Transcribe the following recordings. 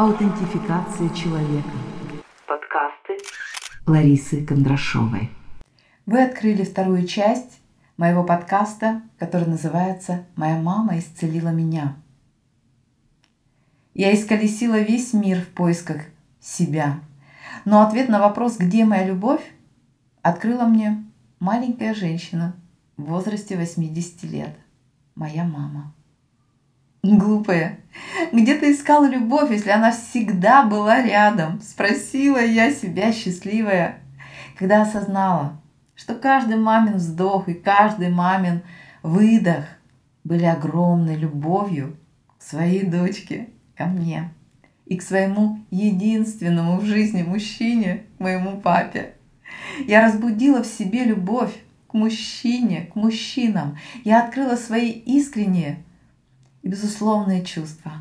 Аутентификация человека. Подкасты Ларисы Кондрашовой. Вы открыли вторую часть моего подкаста, который называется «Моя мама исцелила меня». Я исколесила весь мир в поисках себя, но ответ на вопрос «Где моя любовь?» открыла мне маленькая женщина в возрасте 80 лет, моя мама. Глупая. Где ты искала любовь, если она всегда была рядом? Спросила я себя, счастливая, когда осознала, что каждый мамин вздох и каждый мамин выдох были огромной любовью к своей дочке, ко мне и к своему единственному в жизни мужчине, моему папе. Я разбудила в себе любовь к мужчине, к мужчинам. Я открыла свои искренние и безусловные чувства.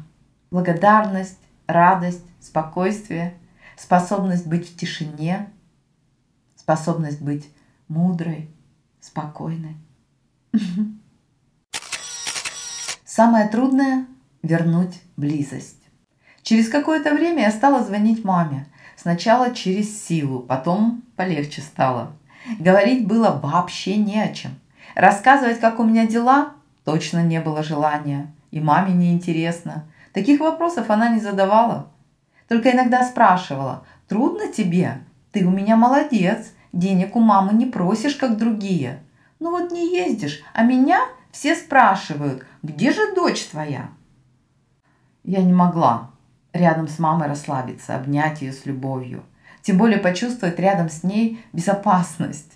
Благодарность, радость, спокойствие, способность быть в тишине, способность быть мудрой, спокойной. Самое трудное – вернуть близость. Через какое-то время я стала звонить маме. Сначала через силу, потом полегче стало. Говорить было вообще не о чем. Рассказывать, как у меня дела, точно не было желания. И маме не интересно. Таких вопросов она не задавала. Только иногда спрашивала, трудно тебе? Ты у меня молодец, денег у мамы не просишь, как другие. Ну вот не ездишь, а меня все спрашивают, где же дочь твоя? Я не могла рядом с мамой расслабиться, обнять ее с любовью. Тем более почувствовать рядом с ней безопасность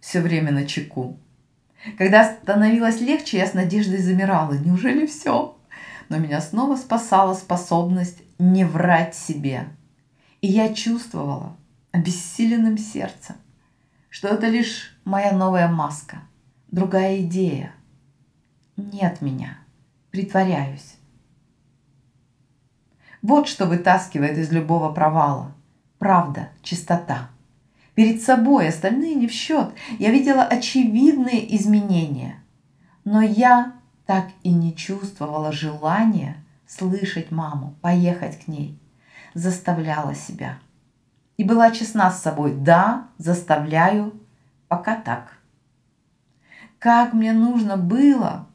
все время на чеку. Когда становилось легче, я с надеждой замирала. Неужели все? Но меня снова спасала способность не врать себе. И я чувствовала обессиленным сердцем, что это лишь моя новая маска, другая идея. Нет меня, притворяюсь. Вот что вытаскивает из любого провала. Правда, чистота. Перед собой, остальные не в счет. Я видела очевидные изменения. Но я так и не чувствовала желания слышать маму, поехать к ней. Заставляла себя. И была честна с собой. Да, заставляю, пока так. Как мне нужно было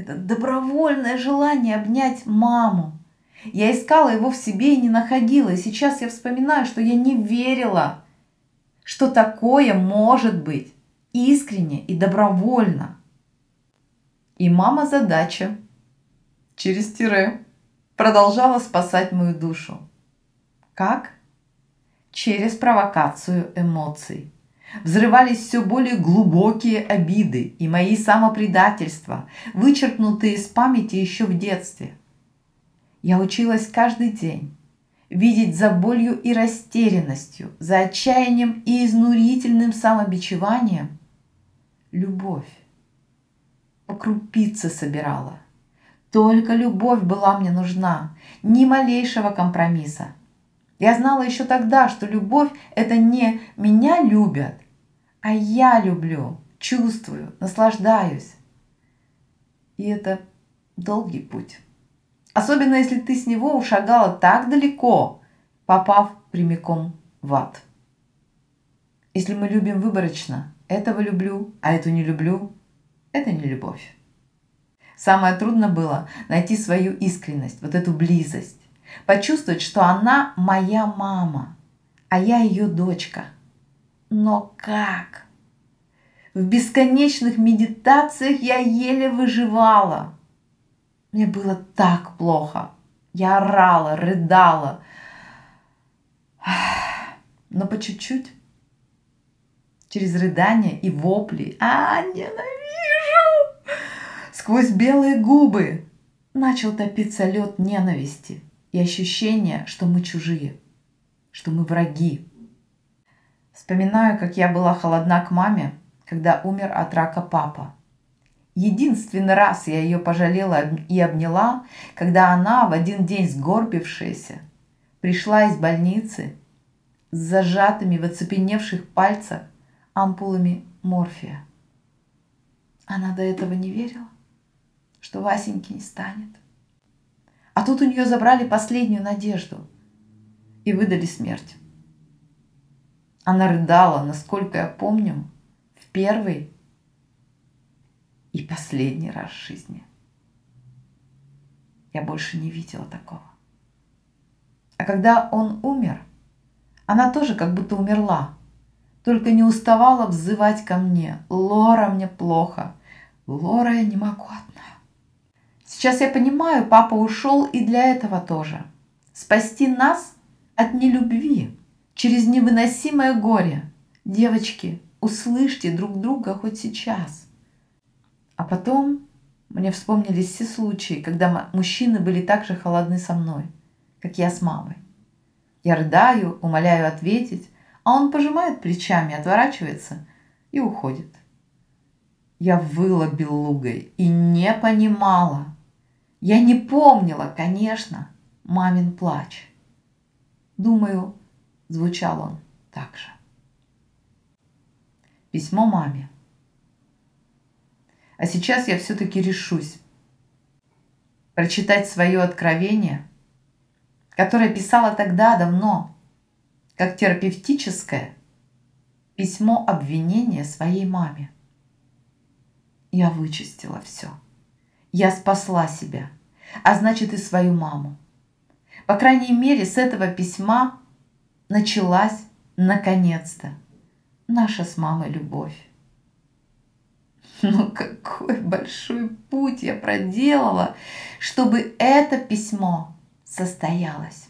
это добровольное желание обнять маму. Я искала его в себе и не находила. И сейчас я вспоминаю, что я не верила, что такое может быть искренне и добровольно. И мама задача через тире продолжала спасать мою душу. Как? Через провокацию эмоций. Взрывались все более глубокие обиды и мои самопредательства, вычеркнутые из памяти еще в детстве. Я училась каждый день видеть за болью и растерянностью, за отчаянием и изнурительным самобичеванием любовь. По крупице собирала. Только любовь была мне нужна, ни малейшего компромисса. Я знала еще тогда, что любовь – это не меня любят, а я люблю, чувствую, наслаждаюсь. И это долгий путь. Особенно если ты с него ушагала так далеко, попав прямиком в ад. Если мы любим выборочно, этого люблю, а эту не люблю, это не любовь. Самое трудное было найти свою искренность, вот эту близость. Почувствовать, что она моя мама, а я ее дочка. Но как? В бесконечных медитациях я еле выживала – мне было так плохо. Я орала, рыдала. Но по чуть-чуть, через рыдания и вопли, а, ненавижу, сквозь белые губы начал топиться лед ненависти и ощущение, что мы чужие, что мы враги. Вспоминаю, как я была холодна к маме, когда умер от рака папа – Единственный раз я ее пожалела и обняла, когда она, в один день сгорбившаяся, пришла из больницы с зажатыми в оцепеневших пальцах ампулами морфия. Она до этого не верила, что Васеньки не станет. А тут у нее забрали последнюю надежду. и выдали смерть. Она рыдала, насколько я помню, в первый и последний раз в жизни. Я больше не видела такого. А когда он умер, она тоже как будто умерла, только не уставала взывать ко мне. «Лора, мне плохо. Лора, я не могу одна». Сейчас я понимаю, папа ушел и для этого тоже. Спасти нас от нелюбви, через невыносимое горе. Девочки, услышьте друг друга хоть сейчас. А потом мне вспомнились все случаи, когда мужчины были так же холодны со мной – как я с мамой. Я рыдаю, умоляю ответить, а он пожимает плечами, отворачивается и уходит. Я выла белугой и не понимала. Я не помнила, конечно, мамин плач. Думаю, звучал он так же. Письмо маме. А сейчас я все-таки решусь прочитать свое откровение – которое писала тогда давно, как терапевтическое письмо обвинения своей маме. Я вычистила все. Я спасла себя, а значит и свою маму. По крайней мере, с этого письма началась, наконец-то, наша с мамой любовь. Ну какой большой путь я проделала, чтобы это письмо состоялось.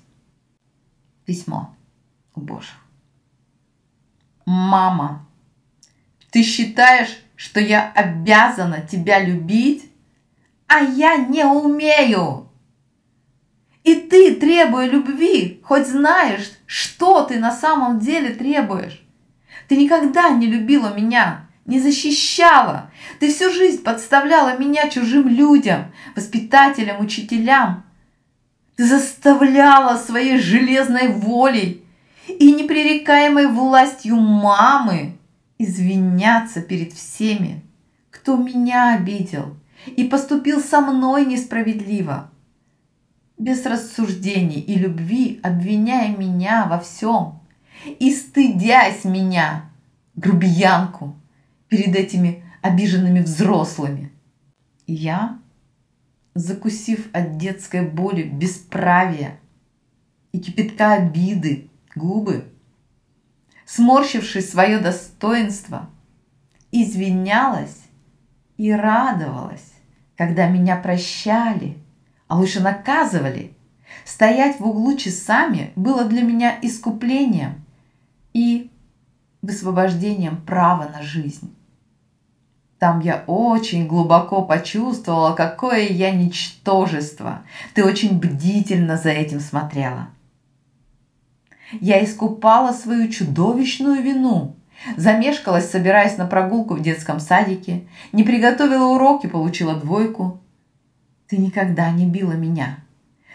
Письмо у Божьих. Мама, ты считаешь, что я обязана тебя любить, а я не умею. И ты, требуя любви, хоть знаешь, что ты на самом деле требуешь. Ты никогда не любила меня, не защищала. Ты всю жизнь подставляла меня чужим людям, воспитателям, учителям. Ты заставляла своей железной волей и непререкаемой властью мамы извиняться перед всеми, кто меня обидел и поступил со мной несправедливо. Без рассуждений и любви обвиняя меня во всем и стыдясь меня, грубиянку, перед этими обиженными взрослыми. я закусив от детской боли бесправия и кипятка обиды губы, сморщившись свое достоинство, извинялась и радовалась, когда меня прощали, а лучше наказывали. Стоять в углу часами было для меня искуплением и высвобождением права на жизнь. Там я очень глубоко почувствовала, какое я ничтожество. Ты очень бдительно за этим смотрела. Я искупала свою чудовищную вину. Замешкалась, собираясь на прогулку в детском садике. Не приготовила уроки, получила двойку. Ты никогда не била меня.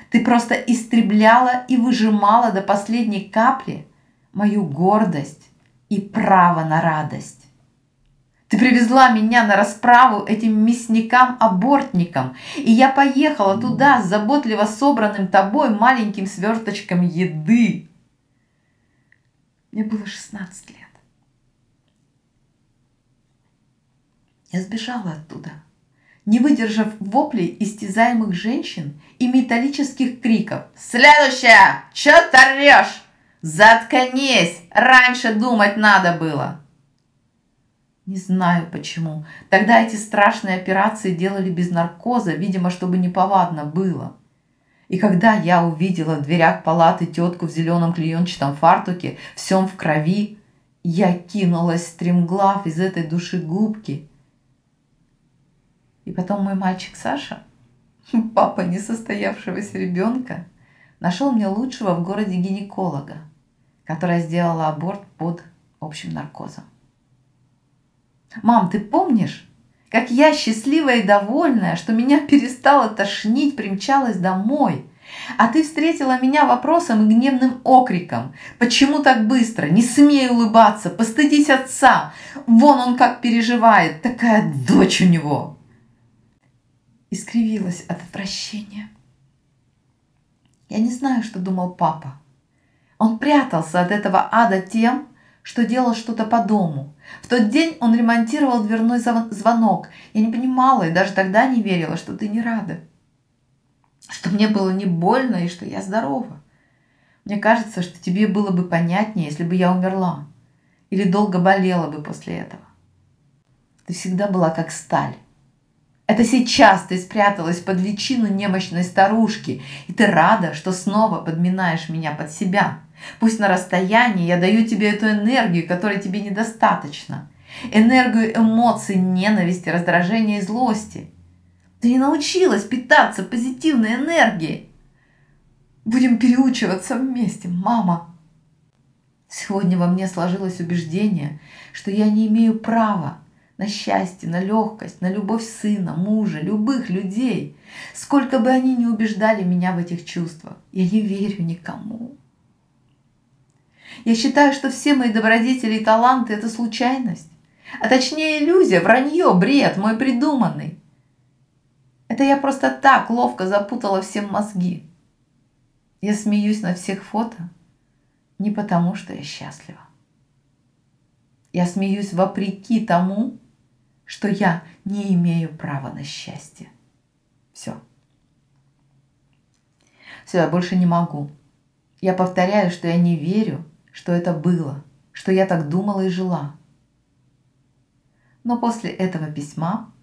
Ты просто истребляла и выжимала до последней капли мою гордость и право на радость. Ты привезла меня на расправу этим мясникам-абортникам, и я поехала туда с заботливо собранным тобой маленьким сверточком еды. Мне было 16 лет. Я сбежала оттуда, не выдержав воплей истязаемых женщин и металлических криков. «Следующая! Чё ты орёшь? Заткнись! Раньше думать надо было!» Не знаю почему. Тогда эти страшные операции делали без наркоза, видимо, чтобы неповадно было. И когда я увидела в дверях палаты тетку в зеленом клеенчатом фартуке, всем в крови, я кинулась стремглав из этой души губки. И потом мой мальчик Саша, папа несостоявшегося ребенка, нашел мне лучшего в городе гинеколога, которая сделала аборт под общим наркозом. Мам, ты помнишь, как я счастливая и довольная, что меня перестало тошнить, примчалась домой? А ты встретила меня вопросом и гневным окриком. Почему так быстро? Не смей улыбаться, постыдись отца. Вон он как переживает, такая дочь у него. Искривилась от отвращения. Я не знаю, что думал папа. Он прятался от этого ада тем, что делал что-то по дому. В тот день он ремонтировал дверной звонок. Я не понимала и даже тогда не верила, что ты не рада. Что мне было не больно и что я здорова. Мне кажется, что тебе было бы понятнее, если бы я умерла. Или долго болела бы после этого. Ты всегда была как сталь. Это сейчас ты спряталась под личину немощной старушки, и ты рада, что снова подминаешь меня под себя. Пусть на расстоянии я даю тебе эту энергию, которой тебе недостаточно. Энергию эмоций, ненависти, раздражения и злости. Ты не научилась питаться позитивной энергией. Будем переучиваться вместе, мама. Сегодня во мне сложилось убеждение, что я не имею права на счастье, на легкость, на любовь сына, мужа, любых людей. Сколько бы они ни убеждали меня в этих чувствах, я не верю никому. Я считаю, что все мои добродетели и таланты – это случайность. А точнее иллюзия, вранье, бред, мой придуманный. Это я просто так ловко запутала всем мозги. Я смеюсь на всех фото не потому, что я счастлива. Я смеюсь вопреки тому, что я не имею права на счастье. Все. Все, я больше не могу. Я повторяю, что я не верю, что это было, что я так думала и жила. Но после этого письма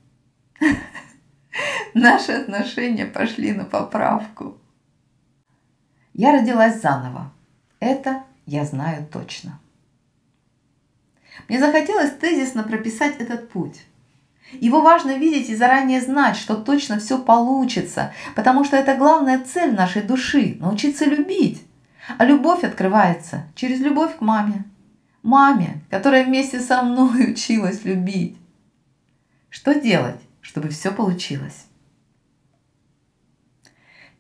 наши отношения пошли на поправку. Я родилась заново. Это я знаю точно. Мне захотелось тезисно прописать этот путь. Его важно видеть и заранее знать, что точно все получится, потому что это главная цель нашей души – научиться любить. А любовь открывается через любовь к маме. Маме, которая вместе со мной училась любить. Что делать, чтобы все получилось?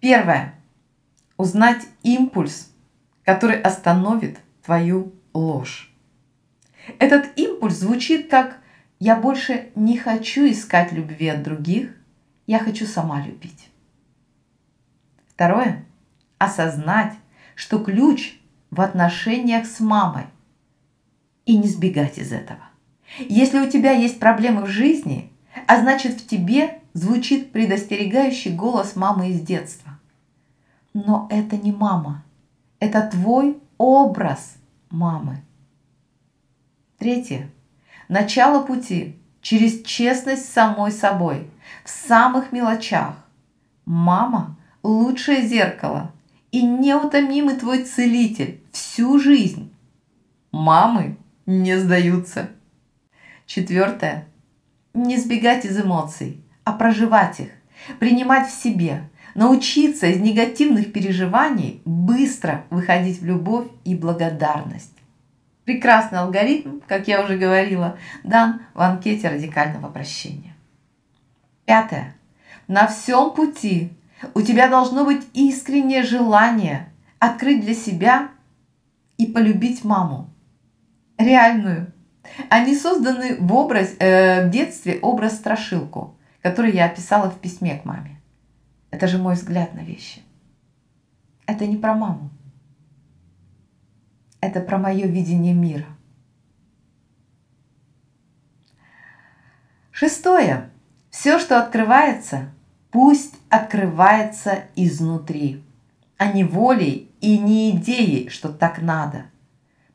Первое. Узнать импульс, который остановит твою ложь. Этот импульс звучит как «я больше не хочу искать любви от других, я хочу сама любить». Второе. Осознать, что ключ в отношениях с мамой. И не сбегать из этого. Если у тебя есть проблемы в жизни, а значит в тебе звучит предостерегающий голос мамы из детства. Но это не мама. Это твой образ мамы. Третье. Начало пути через честность самой собой в самых мелочах. Мама – лучшее зеркало, и неутомимый твой целитель всю жизнь. Мамы не сдаются. Четвертое. Не сбегать из эмоций, а проживать их, принимать в себе, научиться из негативных переживаний быстро выходить в любовь и благодарность. Прекрасный алгоритм, как я уже говорила, дан в анкете радикального прощения. Пятое. На всем пути у тебя должно быть искреннее желание открыть для себя и полюбить маму. Реальную. Не созданный в, образ, э, в детстве образ страшилку, который я описала в письме к маме. Это же мой взгляд на вещи. Это не про маму. Это про мое видение мира. Шестое. Все, что открывается, пусть открывается изнутри, а не волей и не идеей, что так надо.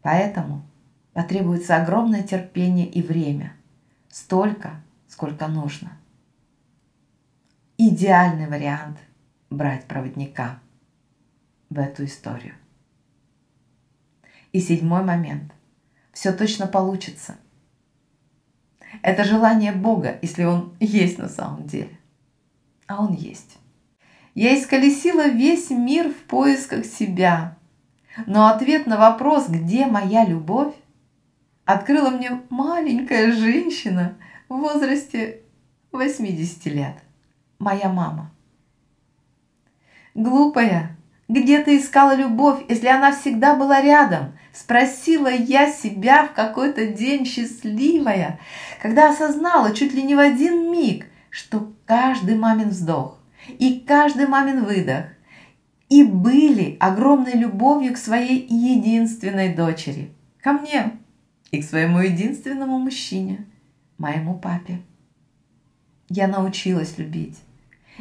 Поэтому потребуется огромное терпение и время, столько, сколько нужно. Идеальный вариант брать проводника в эту историю. И седьмой момент. Все точно получится. Это желание Бога, если он есть на самом деле а он есть. Я исколесила весь мир в поисках себя, но ответ на вопрос «Где моя любовь?» открыла мне маленькая женщина в возрасте 80 лет, моя мама. Глупая, где ты искала любовь, если она всегда была рядом? Спросила я себя в какой-то день счастливая, когда осознала чуть ли не в один миг – что каждый мамин вздох и каждый мамин выдох и были огромной любовью к своей единственной дочери, ко мне и к своему единственному мужчине, моему папе. Я научилась любить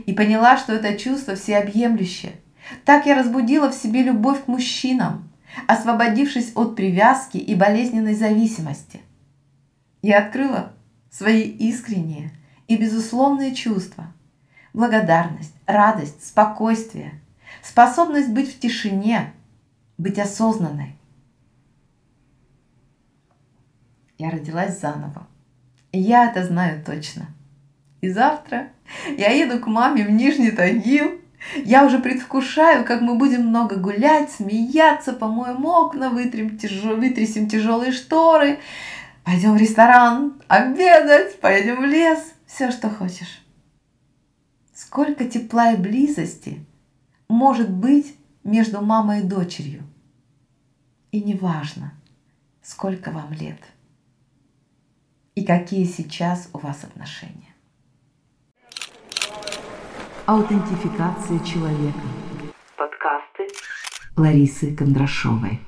и поняла, что это чувство всеобъемлющее. Так я разбудила в себе любовь к мужчинам, освободившись от привязки и болезненной зависимости. Я открыла свои искренние и безусловные чувства. Благодарность, радость, спокойствие, способность быть в тишине, быть осознанной. Я родилась заново. Я это знаю точно. И завтра я еду к маме в Нижний Тагил. Я уже предвкушаю, как мы будем много гулять, смеяться, помоем окна, вытрем тяжел... вытрясем тяжелые шторы, пойдем в ресторан, обедать, поедем в лес, все, что хочешь. Сколько тепла и близости может быть между мамой и дочерью. И неважно, сколько вам лет и какие сейчас у вас отношения. Аутентификация человека. Подкасты Ларисы Кондрашовой.